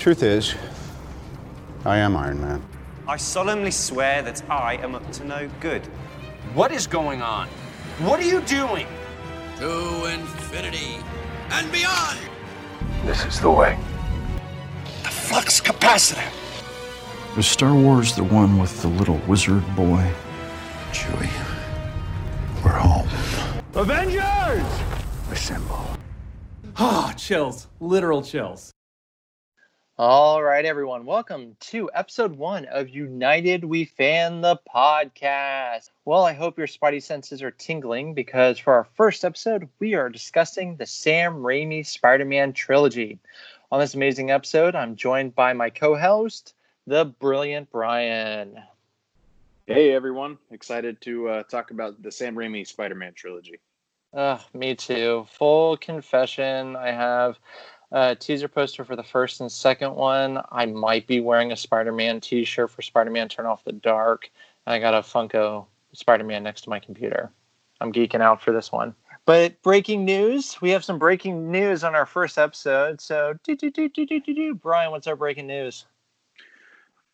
Truth is, I am Iron Man. I solemnly swear that I am up to no good. What is going on? What are you doing? To infinity and beyond! This is the way. The flux capacitor! Was Star Wars the one with the little wizard boy? Chewie, we're home. Avengers! Assemble. Ah, chills. Literal chills. All right, everyone. Welcome to episode one of United We Fan the podcast. Well, I hope your spidey senses are tingling because for our first episode, we are discussing the Sam Raimi Spider Man trilogy. On this amazing episode, I'm joined by my co host, the brilliant Bryan. Hey, everyone. Excited to uh, talk about the Sam Raimi Spider Man trilogy. Uh, me too. Full confession, I have a teaser poster for the first and second one. I might be wearing a Spider Man t shirt for Spider Man Turn Off the Dark. I got a Funko Spider Man next to my computer. I'm geeking out for this one. But breaking news, we have some breaking news on our first episode. So, do, do, do, do, do, do, do. Bryan, what's our breaking news?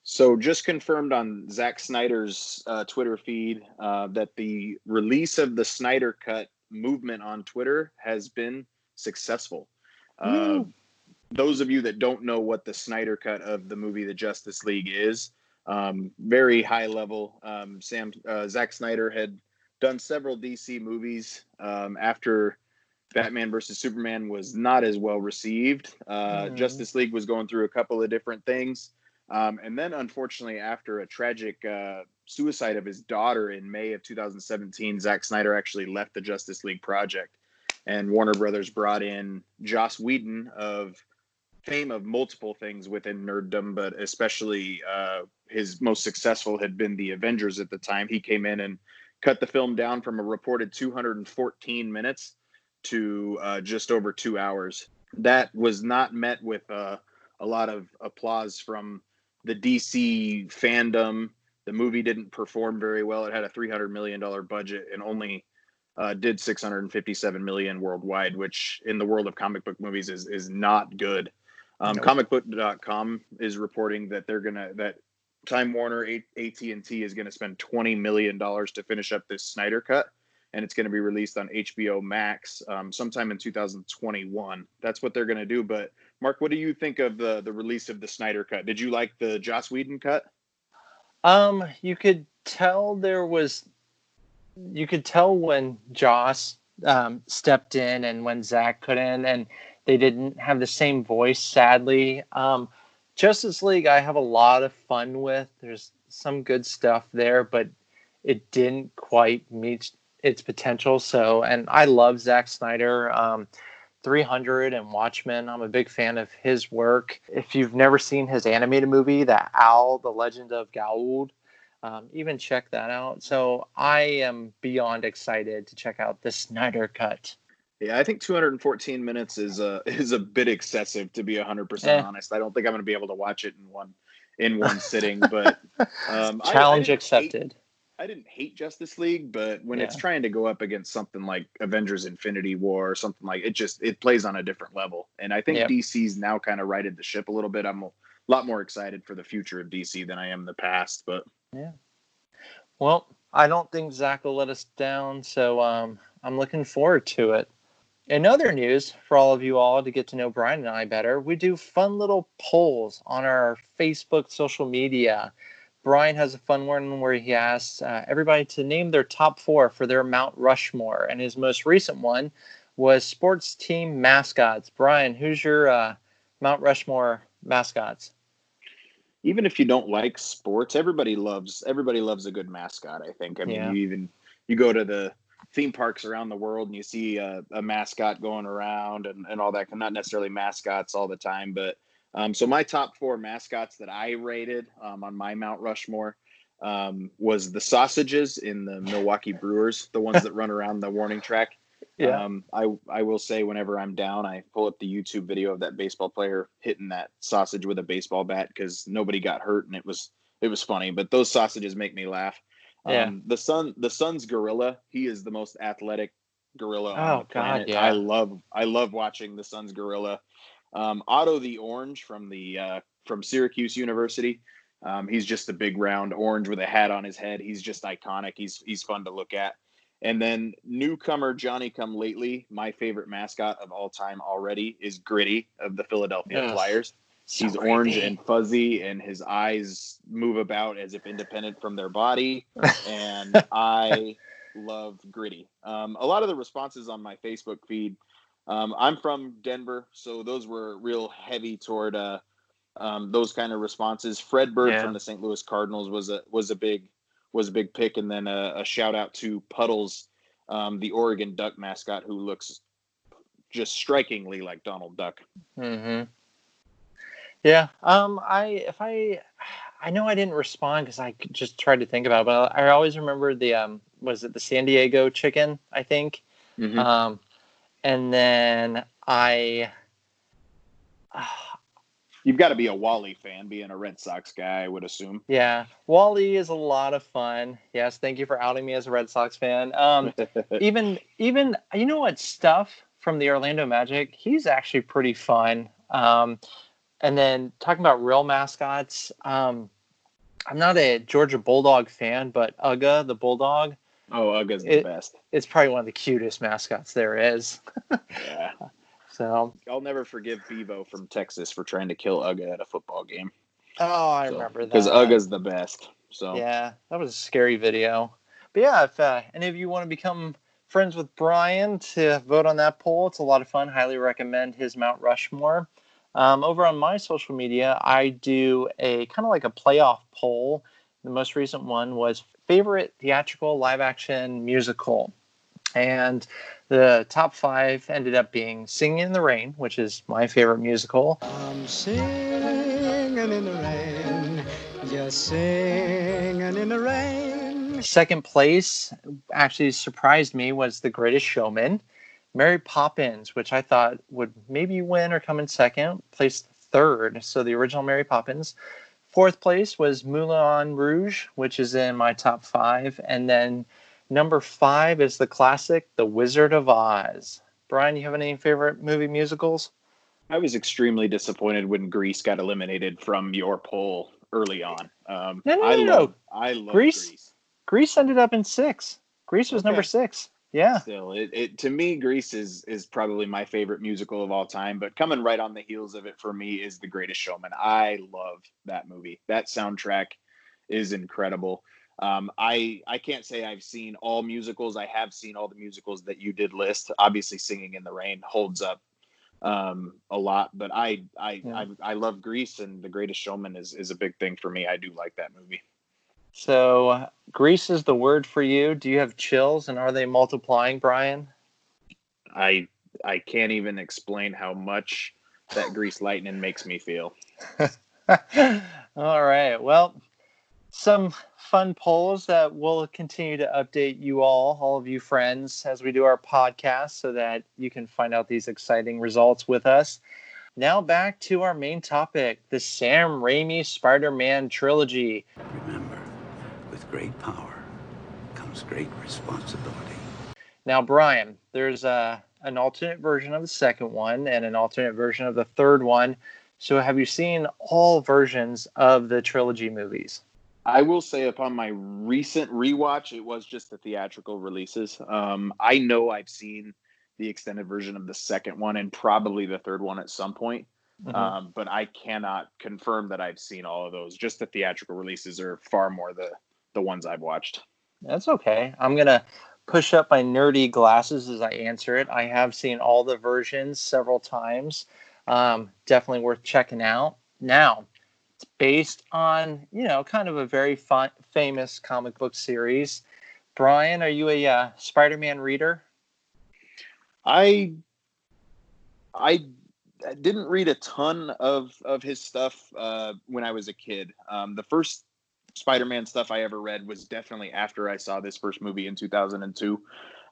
So, just confirmed on Zack Snyder's uh, Twitter feed uh, that the release of the Snyder Cut movement on Twitter has been successful. Uh, those of you that don't know what the Snyder Cut of the movie The Justice League is, um, very high level. Um, Sam uh, Zack Snyder had done several DC movies um, after Batman versus Superman was not as well received. Uh, Mhm. Justice League was going through a couple of different things. Um, and then, unfortunately, after a tragic uh, suicide of his daughter in May of 2017, Zack Snyder actually left the Justice League project. And Warner Brothers brought in Joss Whedon of fame of multiple things within nerddom, but especially uh, his most successful had been the Avengers at the time. He came in and cut the film down from a reported 214 minutes to uh, just over two hours. That was not met with uh, a lot of applause from the DC fandom. The movie didn't perform very well. It had a $300 million budget and only uh, did 657 million worldwide, which in the world of comic book movies is is not good. Um, Nope. Comicbook.com is reporting that they're gonna that Time Warner, AT and T is gonna spend 20 million dollars to finish up this Snyder cut, and it's gonna be released on HBO Max um, sometime in 2021. That's what they're gonna do. But Mark, what do you think of the the release of the Snyder cut? Did you like the Joss Whedon cut? Um, you could tell there was, you could tell when Joss um, stepped in and when Zack couldn't, and they didn't have the same voice. Sadly, um, Justice League I have a lot of fun with. There's some good stuff there, but it didn't quite meet its potential. So, and I love Zack Snyder. Um, 300 and Watchmen. I'm a big fan of his work. If you've never seen his animated movie, The Owl, The Legend of Ga'Hoole, um, even check that out. So I am beyond excited to check out the Snyder Cut. Yeah, I think 214 minutes is a is a bit excessive to be 100% Eh. honest. I don't think I'm going to be able to watch it in one in one sitting, but um, I- I Challenge hate- accepted. I didn't hate Justice League, but when it's trying to go up against something like Avengers Infinity War or something like it just it plays on a different level. And I think Yep. DC's now kind of righted the ship a little bit. I'm a lot more excited for the future of DC than I am the past, but Well, I don't think Zack will let us down, so um, I'm looking forward to it. In other news, for all of you all to get to know Bryan and I better, we do fun little polls on our Facebook social media. Bryan has a fun one where he asks uh, everybody to name their top four for their Mount Rushmore, and his most recent one was sports team mascots. Bryan, who's your uh, Mount Rushmore mascots? Even if you don't like sports, everybody loves everybody loves a good mascot. I think. I mean, Yeah. you even you go to the theme parks around the world and you see a, a mascot going around and, and all that. Not necessarily mascots all the time, but um, so my top four mascots that I rated um, on my Mount Rushmore um, was the sausages in the Milwaukee Brewers, the ones that run around the warning track. Yeah. Um, I I will say whenever I'm down, I pull up the YouTube video of that baseball player hitting that sausage with a baseball bat because nobody got hurt and it was it was funny. But those sausages make me laugh. Yeah. Um, the sun the Suns' gorilla. He is the most athletic gorilla Oh, on the God, yeah. I love I love watching the Suns' gorilla. Um, Otto the Orange from the uh, from Syracuse University. Um, he's just a big round orange with a hat on his head. He's just iconic. He's he's fun to look at. And then newcomer Johnny Come Lately, my favorite mascot of all time already is Gritty of the Philadelphia Ugh, Flyers. so He's orange and fuzzy, and his eyes move about as if independent from their body. And I love Gritty. Um, a lot of the responses on my Facebook feed. Um, I'm from Denver, so those were real heavy toward uh, um, those kind of responses. Fred Bird Yeah. from the St. Louis Cardinals was a was a big was a big pick, and then a, a shout out to Puddles, um, the Oregon Duck mascot, who looks just strikingly like Donald Duck. hmm Yeah. Um. I if I, I know I didn't respond because I just tried to think about it, but I always remember the um. Was it the San Diego chicken? I think. Mhm. Um, and then I. You've got to be a Wally fan, being a Red Sox guy, I would assume. Yeah, Wally is a lot of fun. Yes, thank you for outing me as a Red Sox fan. Um, even even you know what stuff from the Orlando Magic, he's actually pretty fun. Um, and then talking about real mascots, um, I'm not a Georgia Bulldog fan, but Uga the Bulldog oh, Uga's the It- best. It's probably one of the cutest mascots there is. Yeah. So, I'll never forgive Bevo from Texas for trying to kill Uga at a football game. oh, I remember that Because Uga's the best. So Yeah, that was a scary video. But yeah, if uh, any of you want to become friends with Bryan to vote on that poll, it's a lot of fun. Highly recommend his Mount Rushmore. Um, over on my social media, I do a kind of like a playoff poll. The most recent one was favorite theatrical live action musical. And the top five ended up being Singing in the Rain, which is my favorite musical. I'm singing in the rain, just singing in the rain. Second place actually surprised me was The Greatest Showman. Mary Poppins, which I thought would maybe win or come in second, placed third. So the original Mary Poppins. Fourth place was Moulin Rouge, which is in my top five. And then number five is the classic The Wizard of Oz. Bryan, you have any favorite movie musicals? I was extremely disappointed when Grease got eliminated from your poll early on. Um, No, no, I no, no. love I love Grease? Grease. Grease ended up in six. Grease was number six. Yeah. Still, it, it to me, Grease is is probably my favorite musical of all time. But coming right on the heels of it for me is The Greatest Showman. I love that movie. That soundtrack is incredible. Um, I I can't say I've seen all musicals. I have seen all the musicals that you did list. Obviously, Singing in the Rain holds up um, a lot, but I I, Yeah. I I love Grease and The Greatest Showman is is a big thing for me. I do like that movie. So uh, Grease is the word for you. Do you have chills and are they multiplying, Bryan? I I can't even explain how much that Grease Lightning makes me feel. all right. Well, some fun polls that we'll continue to update you all, all of you friends, as we do our podcast so that you can find out these exciting results with us. Now back to our main topic the Sam Raimi Spider Man trilogy. Remember, with great power comes great responsibility. Now, Bryan, there's a, an alternate version of the second one and an alternate version of the third one. So, have you seen all versions of the trilogy movies? I will say, upon my recent rewatch, it was just the theatrical releases. Um, I know I've seen the extended version of the second one and probably the third one at some point, Mhm. um, but I cannot confirm that I've seen all of those. Just the theatrical releases are far more the the ones I've watched. That's okay. I'm going to push up my nerdy glasses as I answer it. I have seen all the versions several times. Um, definitely worth checking out. Now, it's based on, you know, kind of a very famous comic book series. Bryan, are you a uh, Spider Man reader? I I didn't read a ton of of his stuff uh, when I was a kid. Um, the first Spider-Man stuff I ever read was definitely after I saw this first movie in 2002.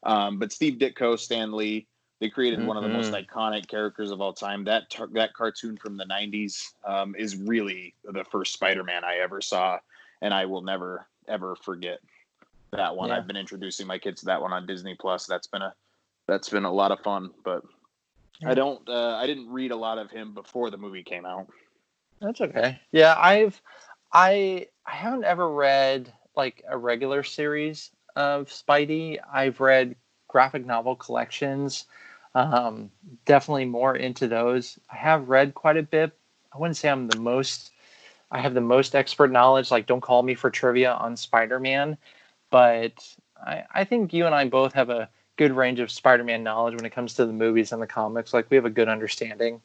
Um, but Steve Ditko, Stan Lee, they created one of the most iconic characters of all time. That tar- that cartoon from the 90s um, is really the first Spider-Man I ever saw, and I will never ever forget that one. Yeah. I've been introducing my kids to that one on Disney Plus. That's been a that's been a lot of fun. But I don't. Uh, I didn't read a lot of him before the movie came out. That's okay. Yeah, I've I I haven't ever read like a regular series of Spidey. I've read graphic novel collections. Um, definitely more into those. I have read quite a bit. I wouldn't say I'm the most. I have the most expert knowledge. Like, don't call me for trivia on Spider-Man, but I, I think you and I both have a good range of Spider-Man knowledge when it comes to the movies and the comics. Like, we have a good understanding.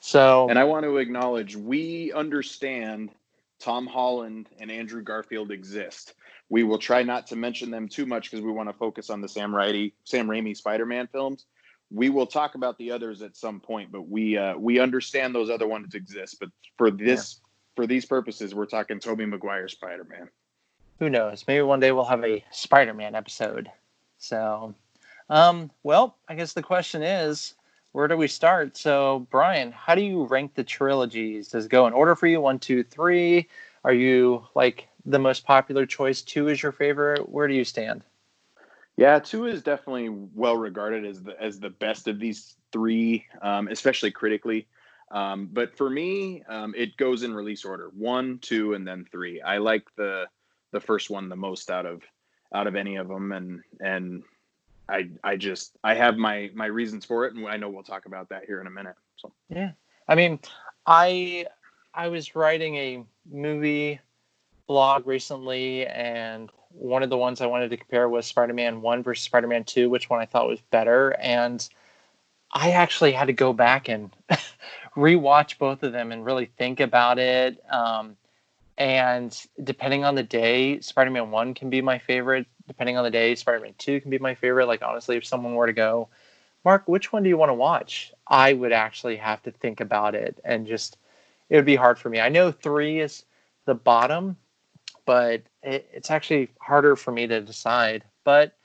So, And I want to acknowledge we understand Tom Holland and Andrew Garfield exist. We will try not to mention them too much because we want to focus on the Sam Raimi, Sam Raimi Spider-Man films. We will talk about the others at some point, but we uh, we understand those other ones exist. But for this, for these purposes, we're talking Tobey Maguire Spider-Man. who knows? Maybe one day we'll have a Spider-Man episode. So, um, well, I guess the question is, where do we start? So, Bryan, how do you rank the trilogies? Does it go in order for you? One, two, three. Are you like the most popular choice? Two is your favorite. Where do you stand? Yeah, two is definitely well regarded as the as the best of these three, um, especially critically. Um, but for me, um, it goes in release order: one, two, and then three. I like the the first one the most out of out of any of them, and and I I just I have my my reasons for it, and I know we'll talk about that here in a minute. So Yeah. I mean, I I was writing a movie blog recently and one of the ones I wanted to compare was Spider-Man 1 versus Spider-Man 2, which one I thought was better and I actually had to go back and rewatch both of them and really think about it. Um, and depending on the day, Spider-Man 1 can be my favorite. Depending on the day, Spider-Man 2 can be my favorite. Like honestly, if someone were to go, Mark, which one do you want to watch? I would actually have to think about it and just it would be hard for me. I know 3 is the bottom, but it, it's actually harder for me to decide. But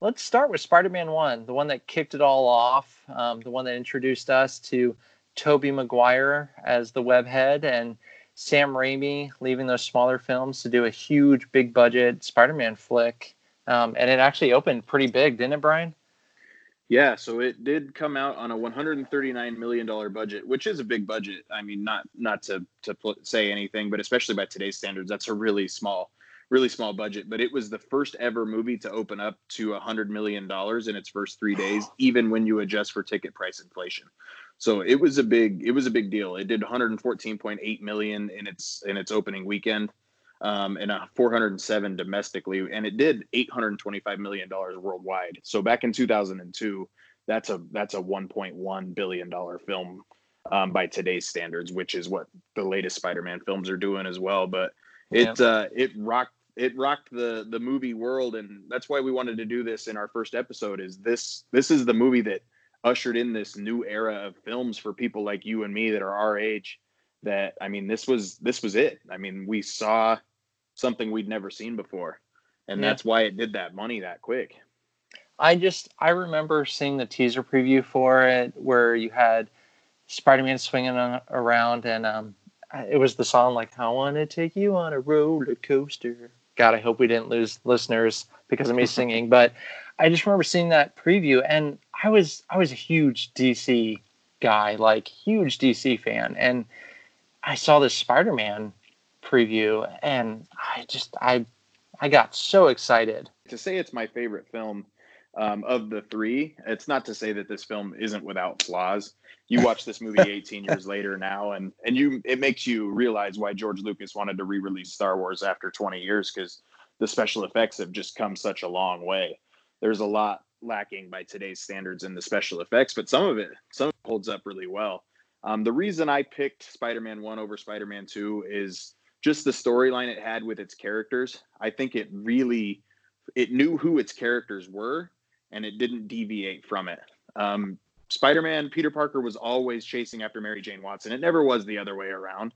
let's start with Spider-Man 1, the one that kicked it all off, um, the one that introduced us to Tobey Maguire as the webhead and Sam Raimi leaving those smaller films to do a huge, big budget Spider-Man flick. Um, and it actually opened pretty big, didn't it, Bryan? Yeah, so it did come out on a 139 million dollar budget, which is a big budget. I mean, not not to to pl- say anything, but especially by today's standards, that's a really small, really small budget. But it was the first ever movie to open up to a hundred million dollars in its first three days, even when you adjust for ticket price inflation. So it was a big it was a big deal. It did 114.8 million in its in its opening weekend um, and a 407 domestically, and it did 825 million dollars worldwide. So back in 2002, that's a that's a 1.1 billion dollar film um, by today's standards, which is what the latest Spider-Man films are doing as well. But it uh, it rocked it rocked the the movie world, and that's why we wanted to do this in our first episode. Is this this is the movie that ushered in this new era of films for people like you and me that are our age that I mean this was this was it. I mean we saw something we'd never seen before. And Yeah. that's why it did that money that quick. I just I remember seeing the teaser preview for it where you had Spider-Man swinging on, around and um it was the song like I want to take you on a roller coaster. God, I hope we didn't lose listeners because of me singing, but I just remember seeing that preview and I was I was a huge DC guy, like huge DC fan and I saw this Spider-Man preview and I just I I got so excited. To say it's my favorite film um, of the three, it's not to say that this film isn't without flaws. You watch this movie 18 years later now, and and you it makes you realize why George Lucas wanted to re-release Star Wars after 20 years because the special effects have just come such a long way. There's a lot lacking by today's standards in the special effects, but some of it some of it holds up really well. Um, the reason I picked Spider-Man One over Spider-Man Two is just the storyline it had with its characters. I think it really it knew who its characters were and it didn't deviate from it. Um, Spider-Man Peter Parker was always chasing after Mary Jane Watson. It never was the other way around.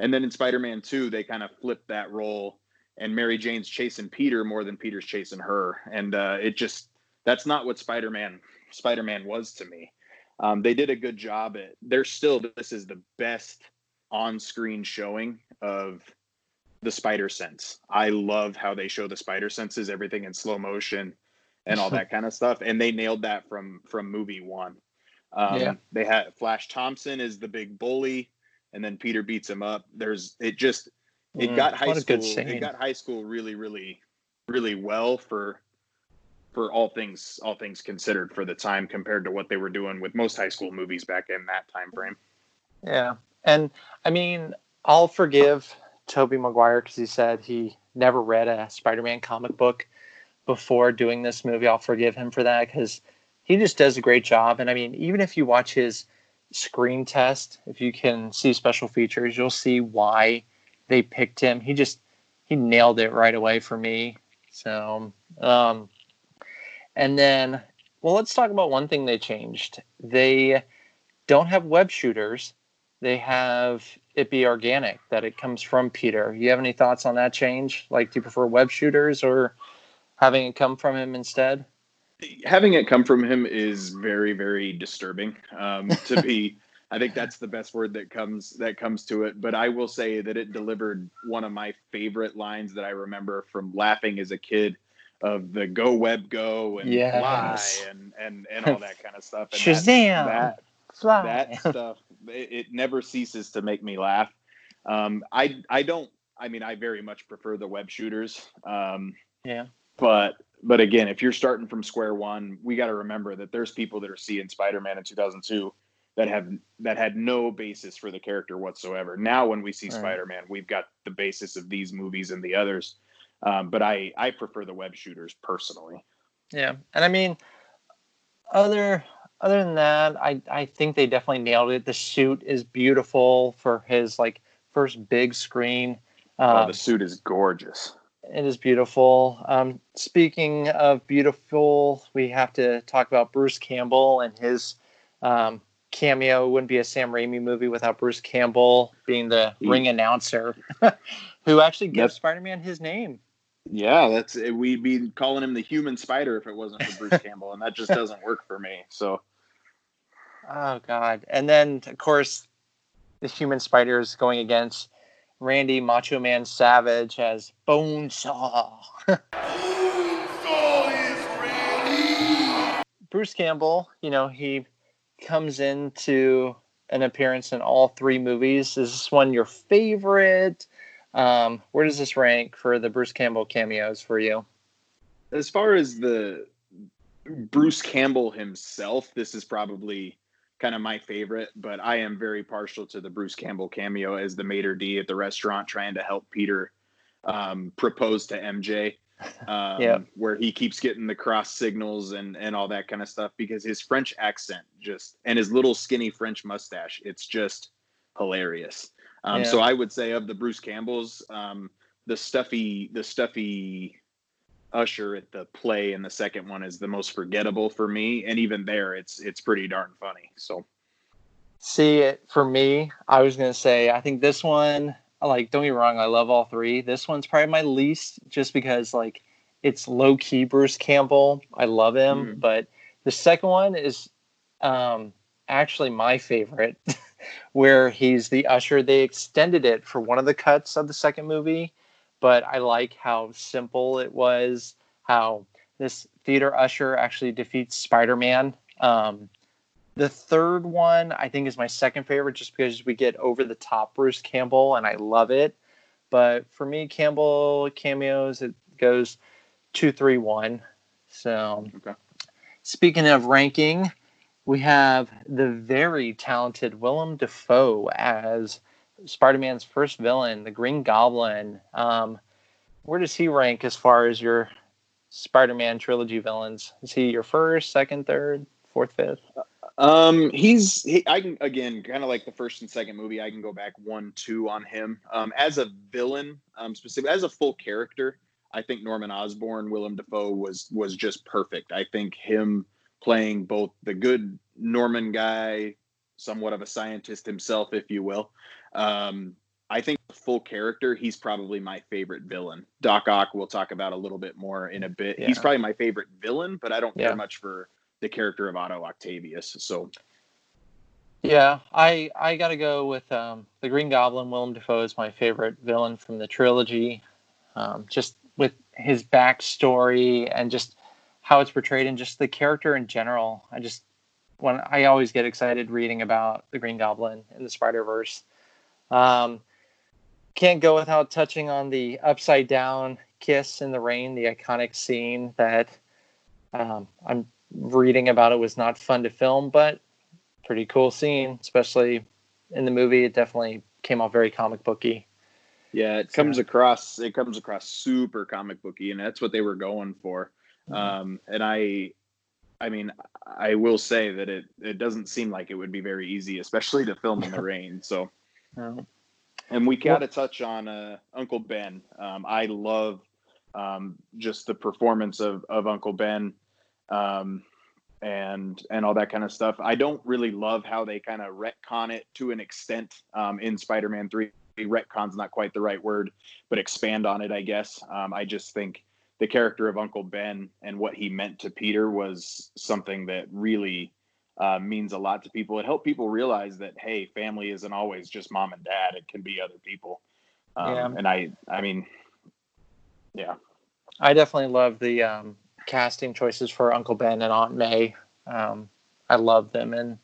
And then in Spider-Man 2, they kind of flipped that role and Mary Jane's chasing Peter more than Peter's chasing her. And uh, it just that's not what Spider-Man Spider-Man was to me. Um, they did a good job at they're still this is the best on-screen showing of the spider sense. I love how they show the spider senses, everything in slow motion and all that kind of stuff. And they nailed that from from movie one. Um, Yeah. They had Flash Thompson is the big bully, and then Peter beats him up. There's it just it Mm, got high school. It got high school really, really, really well for for all things all things considered for the time compared to what they were doing with most high school movies back in that time frame. Yeah. And I mean, I'll forgive Tobey Maguire because he said he never read a Spider Man comic book before doing this movie. I'll forgive him for that because he just does a great job. And I mean, even if you watch his screen test, if you can see special features, you'll see why they picked him. He just, he nailed it right away for me. So, um, and then, well, let's talk about one thing they changed. They don't have web shooters they have it be organic that it comes from peter you have any thoughts on that change like do you prefer web shooters or having it come from him instead Having it come from him is very, very disturbing. Um, to be, I think that's the best word that comes that comes to it. But I will say that it delivered one of my favorite lines that I remember from laughing as a kid of the "Go Web Go" and Yes. "Fly" and and and all that kind of stuff. And that- Shazam! That, fly that stuff it, it never ceases to make me laugh. Um i i don't i mean i very much prefer the web shooters um yeah. but but again if you're starting from square one we got to remember that there's people that are seeing spider-man in 2002 that have that had no basis for the character whatsoever. Now when we see Right. spider-man we've got the basis of these movies and the others. Um, but i i prefer the web shooters personally. Yeah and i mean other other than that i i think they definitely nailed it the suit is beautiful for his like first big screen oh, um, the suit is gorgeous It is beautiful. Um, speaking of beautiful, we have to talk about Bruce Campbell and his um, cameo. It wouldn't be a Sam Raimi movie without Bruce Campbell being the He- ring announcer, who actually gives Spider Man his name. Yeah, that's we'd be calling him the human spider if it wasn't for Bruce Campbell, and that just doesn't work for me. So Oh God! And then of course, the human spider is going against Randy Macho Man Savage as Bonesaw. Bruce Campbell, you know, he comes into an appearance in all three movies. Is this one your favorite? Um, where does this rank for the Bruce Campbell cameos for you? as far as the Bruce Campbell himself, this is probably kind of my favorite, but I am very partial to the Bruce Campbell cameo as the maitre d at the restaurant trying to help Peter um, propose to MJ. Um, Yep. where he keeps getting the cross signals and and all that kind of stuff because his French accent just and his little skinny French mustache, it's just hilarious. Um, Yeah. So I would say of the Bruce Campbells, um, the stuffy the stuffy Usher at the play and the second one is the most forgettable for me, and even there, it's it's pretty darn funny. So See, it for me, I was gonna say I think this one, like, don't get me wrong, I love all three. This one's probably my least, just because like it's low key Bruce Campbell. I love him, Mhm. but the second one is um, actually my favorite, where he's the usher. They extended it for one of the cuts of the second movie, but I like how simple it was. How this theater usher actually defeats Spider Man. Um, the third one I think is my second favorite just because we get over the top Bruce Campbell and I love it. But for me, Campbell cameos, it goes two, three, one. So Okay. speaking of ranking, we have the very talented Willem Dafoe as Spider-Man's first villain, the Green Goblin. Um, where does he rank as far as your Spider-Man trilogy villains? Is he your first, second, third, fourth, fifth? Um, he's he, I can again kind of like the first and second movie. I can go back one, two on him. Um, as a villain, um, specifically as a full character, I think Norman Osborn, Willem Dafoe was was just perfect. I think him playing both the good Norman guy, somewhat of a scientist himself, if you will. Um, I think the full character, he's probably my favorite villain. Doc Ock, we'll talk about a little bit more in a bit. He's probably my favorite villain, but I don't Yeah. care much for the character of Otto Octavius. So Yeah, I I gotta go with um, the Green Goblin. Willem Dafoe is my favorite villain from the trilogy. Um, just with his backstory and just how it's portrayed, and just the character in general. I just when I always get excited reading about the Green Goblin and the Spider Verse. Um, can't go without touching on the upside down kiss in the rain, the iconic scene that um, I'm reading about. It was not fun to film, but pretty cool scene, especially in the movie. It definitely came off very comic booky. Yeah, it comes across it comes across super comic booky, and that's what they were going for. Mm-hmm. Um, and I, I mean, I will say that it it doesn't seem like it would be very easy, especially to film in the rain. So, No. and we got to touch on uh, Uncle Ben. Um, I love um, just the performance of of Uncle Ben. Um, and and all that kind of stuff. I don't really love how they kind of retcon it to an extent um, in Spider-Man Three. Retcon's not quite the right word, but expand on it, I guess. Um, I just think the character of Uncle Ben and what he meant to Peter was something that really uh, means a lot to people. It helped people realize that hey, family isn't always just mom and dad; it can be other people. Um, Yeah. And I, I mean, yeah. I definitely love the um, casting choices for Uncle Ben and Aunt May. Um, I love them in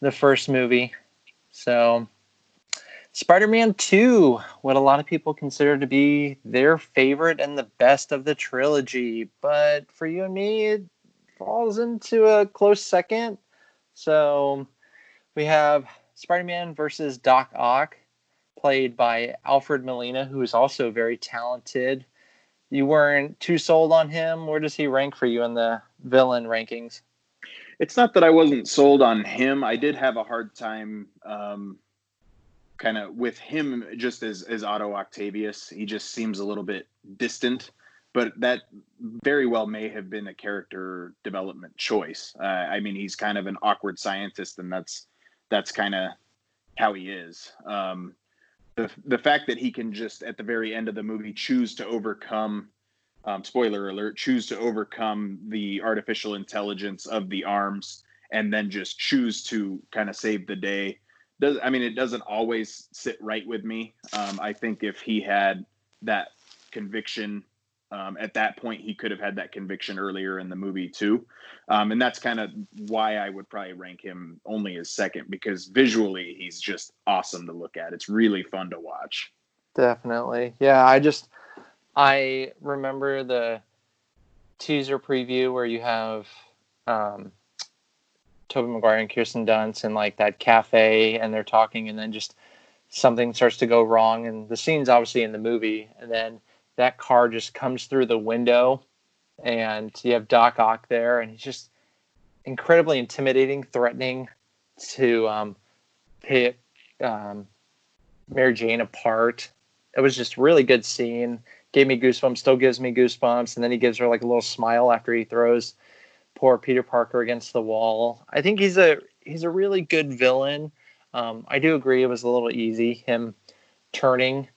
the first movie. So, Spider Man 2, what a lot of people consider to be their favorite and the best of the trilogy. But for you and me, it falls into a close second. So, we have Spider Man versus Doc Ock, played by Alfred Molina, who is also very talented you weren't too sold on him. Where does he rank for you in the villain rankings? It's not that I wasn't sold on him. I did have a hard time um, kind of with him just as as Otto Octavius. He just seems a little bit distant, but that very well may have been a character development choice. Uh, I mean, he's kind of an awkward scientist, and that's that's kind of how he is. Um, the the fact that he can just at the very end of the movie choose to overcome um, spoiler alert choose to overcome the artificial intelligence of the arms and then just choose to kind of save the day does i mean it doesn't always sit right with me. Um, i think if he had that conviction um, at that point he could have had that conviction earlier in the movie too. Um, and that's kind of why i would probably rank him only as second because visually he's just awesome to look at. It's really fun to watch. Definitely. Yeah, I just I remember the teaser preview where you have um Tobey Maguire and Kirsten Dunst in like that cafe and they're talking and then just something starts to go wrong and the scene's obviously in the movie and then that car just comes through the window and you have Doc Ock there and he's just incredibly intimidating, threatening to um pick um Mary Jane apart. It was just really good scene. Gave me goosebumps, still gives me goosebumps. And then he gives her like a little smile after he throws poor Peter Parker against the wall. I think he's a he's a really good villain. Um, I do agree it was a little easy him turning,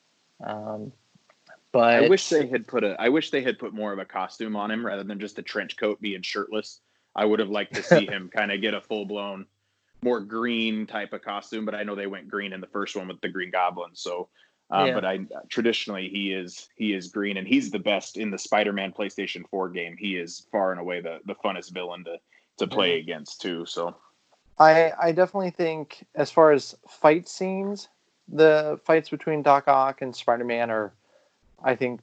um, but I wish they had put a I wish they had put more of a costume on him rather than just a trench coat being shirtless. I would have liked to see him kind of get a full blown more green type of costume, but I know they went green in the first one with the Green Goblin. So, uh, Yeah. but I traditionally he is he is green, and he's the best in the Spider-Man PlayStation 4 game. He is far and away the the funnest villain to to play against too. So, I I definitely think as far as fight scenes, the fights between Doc Ock and Spider Man are, I think,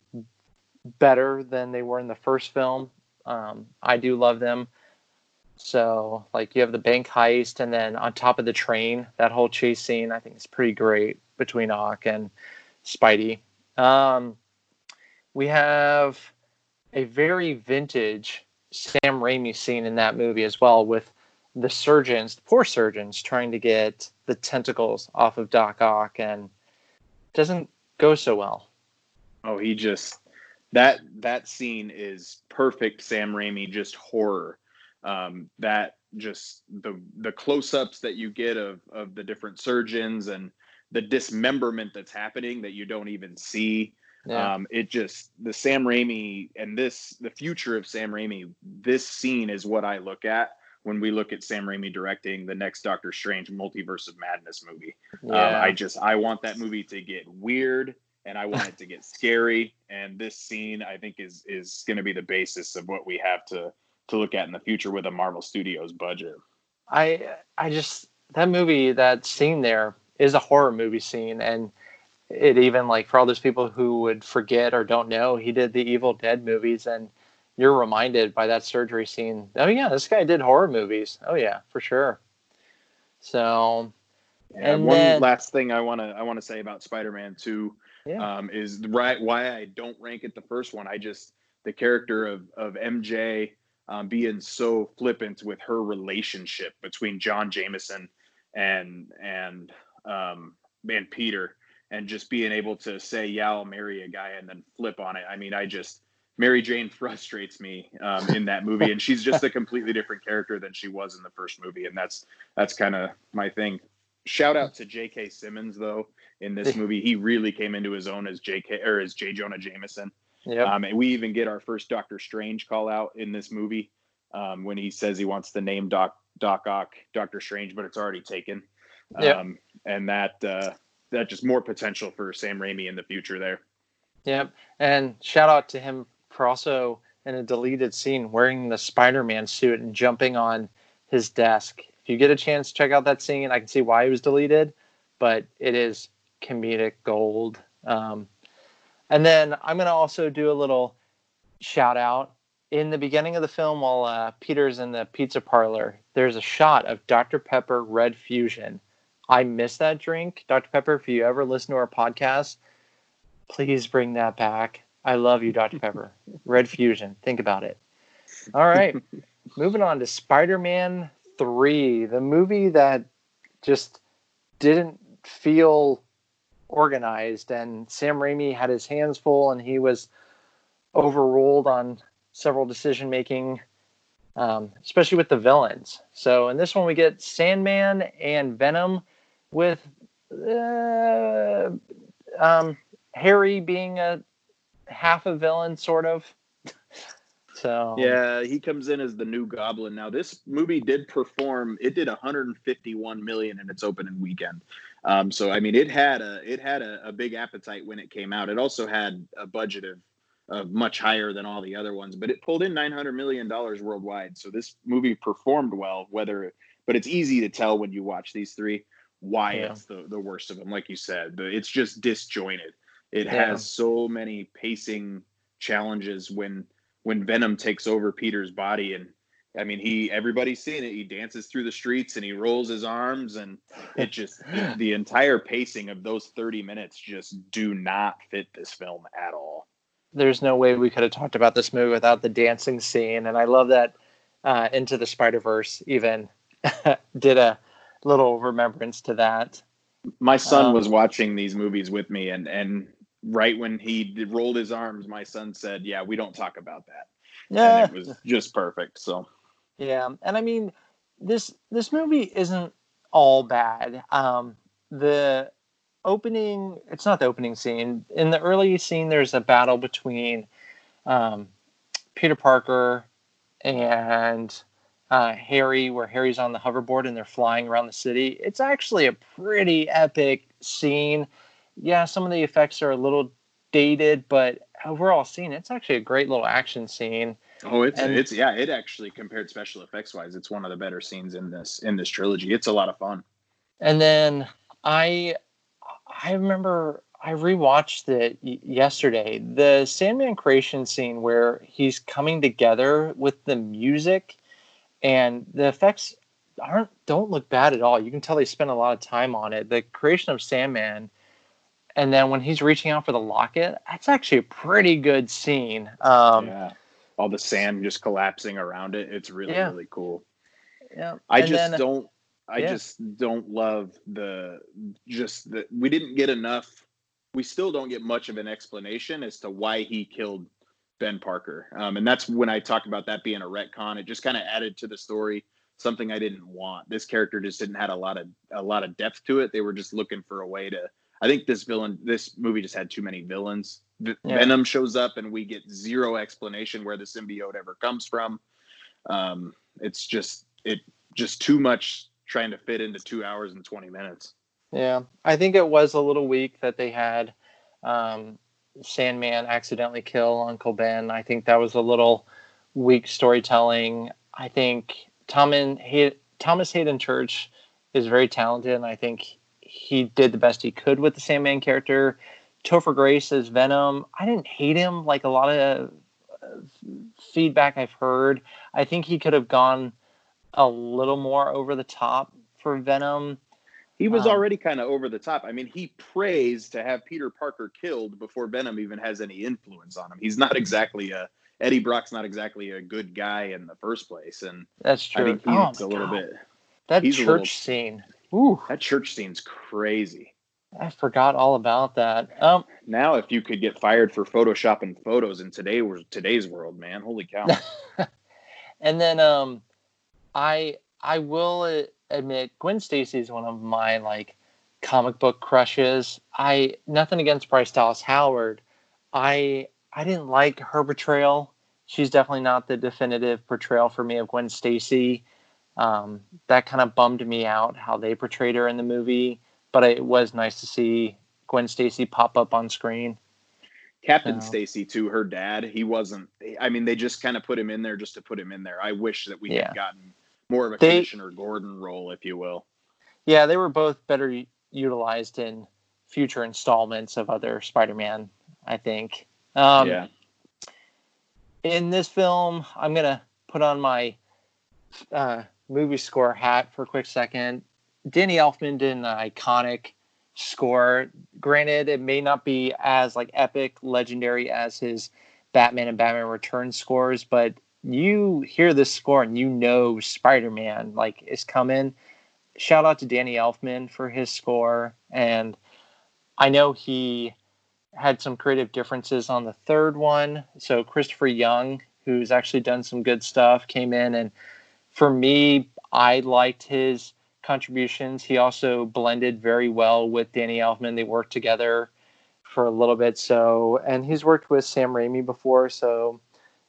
better than they were in the first film. Um, I do love them. So like you have the bank heist, and then on top of the train, that whole chase scene I think is pretty great between Ock and Spidey. Um, we have a very vintage Sam Raimi scene in that movie as well with the surgeons, the poor surgeons, trying to get the tentacles off of Doc Ock, and doesn't go so well. oh, he just that that scene is perfect. Sam Raimi just horror. Um, that just the the close-ups that you get of of the different surgeons and the dismemberment that's happening that you don't even see. Yeah. Um, it just the Sam Raimi and this the future of Sam Raimi. This scene is what I look at when we look at Sam Raimi directing the next Doctor Strange Multiverse of Madness movie. Um, I just I want that movie to get weird and I want it to get scary. And this scene I think is is going to be the basis of what we have to to look at in the future with a Marvel Studios budget. I I just that movie that scene there is a horror movie scene and it even like for all those people who would forget or don't know he did the evil dead movies and you're reminded by that surgery scene oh yeah this guy did horror movies oh yeah for sure so Yeah, and one then last thing I want to I want to say about Spider-Man 2 Yeah. um, is right why I don't rank it the first one. I just the character of of MJ um, being so flippant with her relationship between John Jameson and and um, and Peter, and just being able to say, "Yeah, I'll marry a guy," and then flip on it. I mean, I just Mary Jane frustrates me um, in that movie, and she's just a completely different character than she was in the first movie, and that's that's kind of my thing. Shout out to J.K. Simmons though in this movie. He really came into his own as J.K. or as J. Jonah Jameson. Yep. Um, and we even get our first Doctor Strange call out in this movie um, when he says he wants the name Doc Doc Ock Doctor Strange, but it's already taken. Yep. Um, and that uh, that just more potential for Sam Raimi in the future there. Yep. And shout out to him for also in a deleted scene wearing the Spider-Man suit and jumping on his desk. If you get a chance, check out that scene. I can see why it was deleted, but it is comedic gold. Um, and then I'm going to also do a little shout out. In the beginning of the film, while uh, Peter's in the pizza parlor, there's a shot of Dr. Pepper Red Fusion. I miss that drink. Dr. Pepper, if you ever listen to our podcast, please bring that back. I love you, Dr. Pepper. Red Fusion. Think about it. All right. Moving on to Spider Man 3, the movie that just didn't feel organized. And Sam Raimi had his hands full and he was overruled on several decision making, um, especially with the villains. So in this one, we get Sandman and Venom with uh, um, Harry being a half a villain, sort of. so Yeah, he comes in as the new Goblin. Now, this movie did perform. It did 151 million in its opening weekend. Um, so, I mean, it had a it had a, a big appetite when it came out. It also had a budget of, of much higher than all the other ones, but it pulled in 900 million dollars worldwide. So this movie performed well. Whether, but it's easy to tell when you watch these three why Yeah. it's the the worst of them. Like you said, the, it's just disjointed. It Yeah. has so many pacing challenges when when Venom takes over Peter's body and I mean he everybody's seen it. He dances through the streets and he rolls his arms and it just the, entire pacing of those 30 minutes just do not fit this film at all. there's no way we could have talked about this movie without the dancing scene. And I love that uh, Into the Spider Verse even did a little remembrance to that. My son Um, was watching these movies with me and and right when he did- rolled his arms my son said, "Yeah, we don't talk about that." Yeah, And it was just perfect. So yeah. And I mean, this this movie isn't all bad. Um, the opening, it's not the opening scene. In the early scene, there's a battle between um, Peter Parker and uh, Harry, where Harry's on the hoverboard and they're flying around the city. It's actually a pretty epic scene. Yeah, some of the effects are a little dated, but overall scene, it's actually a great little action scene. Oh, it's And- it's yeah. It actually compared special effects wise, it's one of the better scenes in this in this trilogy. It's a lot of fun. And then I I remember I rewatched it yesterday. The Sandman creation scene where he's coming together with the music and the effects aren't don't look bad at all. You can tell they spent a lot of time on it. The creation of Sandman and then when he's reaching out for the locket, that's actually a pretty good scene. Um, yeah, all the sand just collapsing around it. It's really Yeah. really cool. yeah. I And just then- don't. I yeah. just don't love the just that we didn't get enough. We still don't get much of an explanation as to why he killed Ben Parker, um, and that's when I talk about that being a retcon. It just kind of added to the story something I didn't want. This character just didn't had a lot of a lot of depth to it. They were just looking for a way to. I think this villain, this movie just had too many villains. Yeah. Venom shows up, and we get zero explanation where the symbiote ever comes from. Um, it's just it just too much trying to fit into two hours and 20 minutes. Yeah, I think it was a little weak that they had um, Sandman accidentally kill Uncle Ben. I think that was a little weak storytelling. I think Tom and he, Thomas Haden Church is very talented, and I think he did the best he could with the Sandman character. Topher Grace as Venom. I didn't hate him like a lot of uh, feedback I've heard. I think he could have gone a little more over the top for Venom. He was Um, already kind of over the top. I mean, he prays to have Peter Parker killed before Venom even has any influence on him. He's not exactly a Eddie Brock's not exactly a good guy in the first place, and That's true. I think oh he's my a little God. bit. That church little- scene. Ooh, That church scene's crazy. I forgot all about that. Um, Now, if you could get fired for photoshopping photos in today today's world, man, holy cow! and then um, I I will admit Gwen Stacy is one of my like comic book crushes. I nothing against Bryce Dallas Howard. I I didn't like her portrayal. She's definitely not the definitive portrayal for me of Gwen Stacy. Um, that kind of bummed me out how they portrayed her in the movie, but it was nice to see Gwen Stacy pop up on screen. Captain So- Stacy too, her dad, he wasn't. I mean, they just kind of put him in there just to put him in there. I wish that we Yeah. had gotten more of a They- Commissioner Gordon role, if you will. Yeah, they were both better utilized in future installments of other Spider-Man. I think. Um, yeah, In this film, I'm gonna put on my uh, movie score hat for a quick second. Danny Elfman did an iconic score. Granted, it may not be as like epic, legendary as his Batman and Batman Returns scores, but you hear this score and you know Spider-Man like is coming. Shout out to Danny Elfman for his score, and I know he had some creative differences on the third one. So Christopher Young, who's actually done some good stuff, came in and for me, I liked his contributions. He also blended very well with Danny Elfman. They worked together for a little bit. So, and he's worked with Sam Raimi before. So,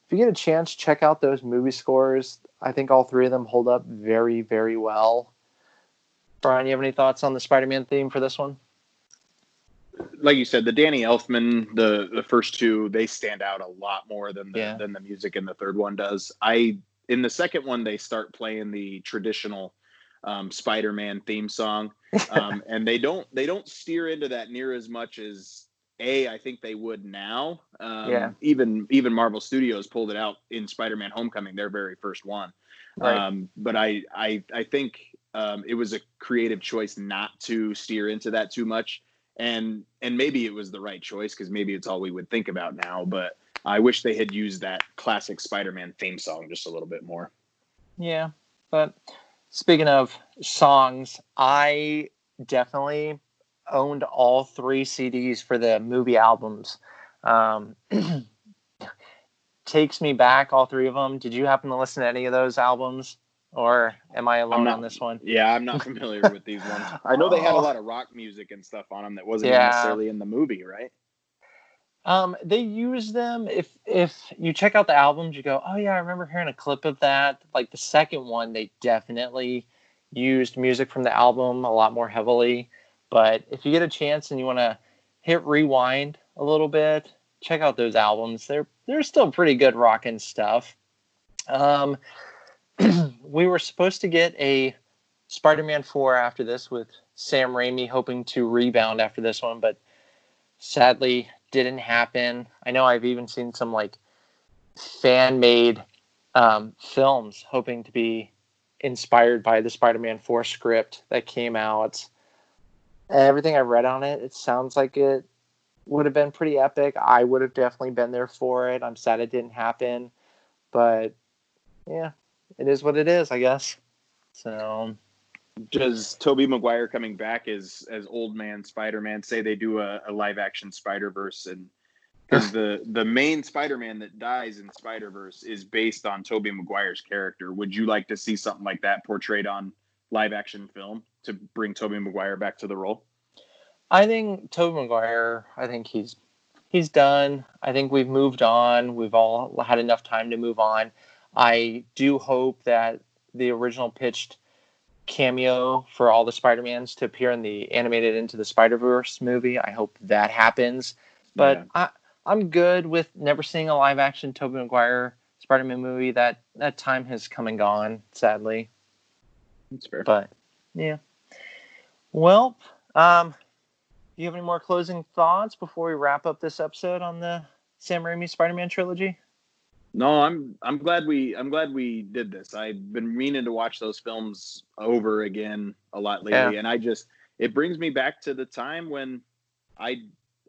if you get a chance, check out those movie scores. I think all three of them hold up very, very well. Bryan, you have any thoughts on the Spider-Man theme for this one? like you said, the Danny Elfman, the the first two, they stand out a lot more than the Yeah. than the music in the third one does. I in the second one, they start playing the traditional um, Spider-Man theme song, um, and they don't they don't steer into that near as much as a I think they would now. Um, Yeah. Even even Marvel Studios pulled it out in Spider-Man: Homecoming, their very first one. Right. Um, but I I I think um, it was a creative choice not to steer into that too much, and and maybe it was the right choice because maybe it's all we would think about now. But I wish they had used that classic Spider-Man theme song just a little bit more. Yeah, but speaking of songs, I definitely owned all three CDs for the movie albums. Um, takes me back, all three of them. Did you happen to listen to any of those albums, or am I alone not- on this one? Yeah, I'm not familiar with these ones. I know they had a lot of rock music and stuff on them that wasn't Yeah. necessarily in the movie, right? Um, they use them if if you check out the albums, you go, oh yeah, I remember hearing a clip of that. Like the second one, they definitely used music from the album a lot more heavily. But if you get a chance and you want to hit rewind a little bit, check out those albums. They're they're still pretty good rockin' stuff. Um, we were supposed to get a Spider-Man 4 after this with Sam Raimi hoping to rebound after this one, but sadly didn't happen. I know I've even seen some like fan-made um, films hoping to be inspired by the Spider-Man 4 script that came out. Everything I read on it, it sounds like it would have been pretty epic. I would have definitely been there for it. I'm sad it didn't happen, but yeah, it is what it is, I guess. So Does Tobey Maguire coming back as as old man Spider-Man say they do a, a live action Spider-Verse and because the the main Spider-Man that dies in Spider-Verse is based on Tobey Maguire's character. Would you like to see something like that portrayed on live action film to bring Tobey Maguire back to the role? I think Tobey Maguire. I think he's he's done. I think we've moved on. We've all had enough time to move on. I do hope that the original pitched cameo for all the Spider-Mans to appear in the animated Into the Spider-Verse movie. I hope that happens. But Yeah. I I'm good with never seeing a live action Tobey Maguire Spider-Man movie. That that time has come and gone, sadly. That's fair. But yeah. Well, um, do you have any more closing thoughts before we wrap up this episode on the Sam Raimi Spider-Man trilogy? No, I'm I'm glad we I'm glad we did this. I've been meaning to watch those films over again a lot lately, Yeah. and I just it brings me back to the time when I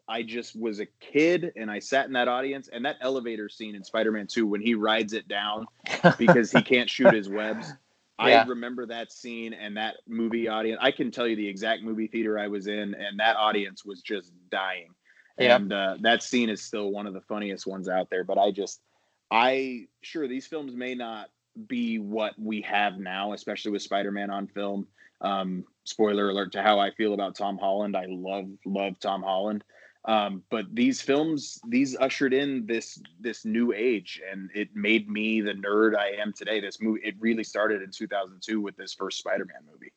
I just was a kid and I sat in that audience and that elevator scene in Spider-Man 2 when he rides it down because he can't shoot his webs. Yeah. I remember that scene and that movie audience. I can tell you the exact movie theater I was in, and that audience was just dying. Yeah. And uh, that scene is still one of the funniest ones out there. But I just, I sure these films may not be what we have now, especially with Spider-Man on film. Um, spoiler alert to how I feel about Tom Holland. I love love Tom Holland. Um, but these films, these ushered in this this new age, and it made me the nerd I am today. This movie, it really started in 2002 with this first Spider-Man movie.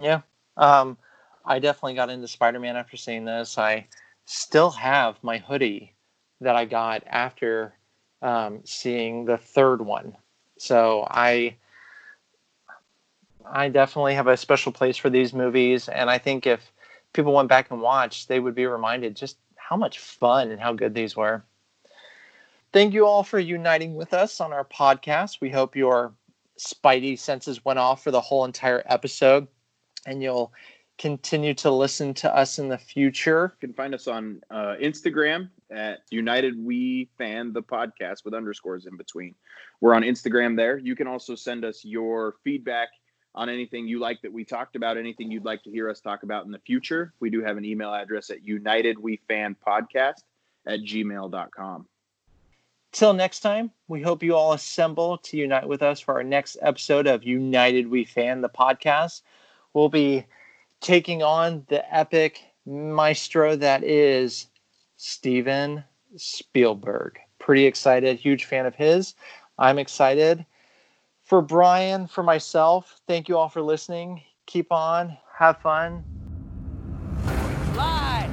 Yeah. Um, I definitely got into Spider-Man after seeing this. I still have my hoodie that I got after um, seeing the third one. So I I definitely have a special place for these movies, and I think if people went back and watched, they would be reminded just how much fun and how good these were. Thank you all for uniting with us on our podcast. We hope your spidey senses went off for the whole entire episode and you'll continue to listen to us in the future. You can find us on uh, Instagram at United We Fan the podcast with underscores in between. We're on Instagram there. You can also send us your feedback on anything you like that we talked about, anything you'd like to hear us talk about in the future. We do have an email address at United We Fan Podcast at gmail.com. Till next time, we hope you all assemble to unite with us for our next episode of United We Fan the podcast. We'll be taking on the epic maestro that is Steven Spielberg. Pretty excited, huge fan of his. I'm excited. For Bryan, for myself, thank you all for listening. Keep on, have fun. Fly!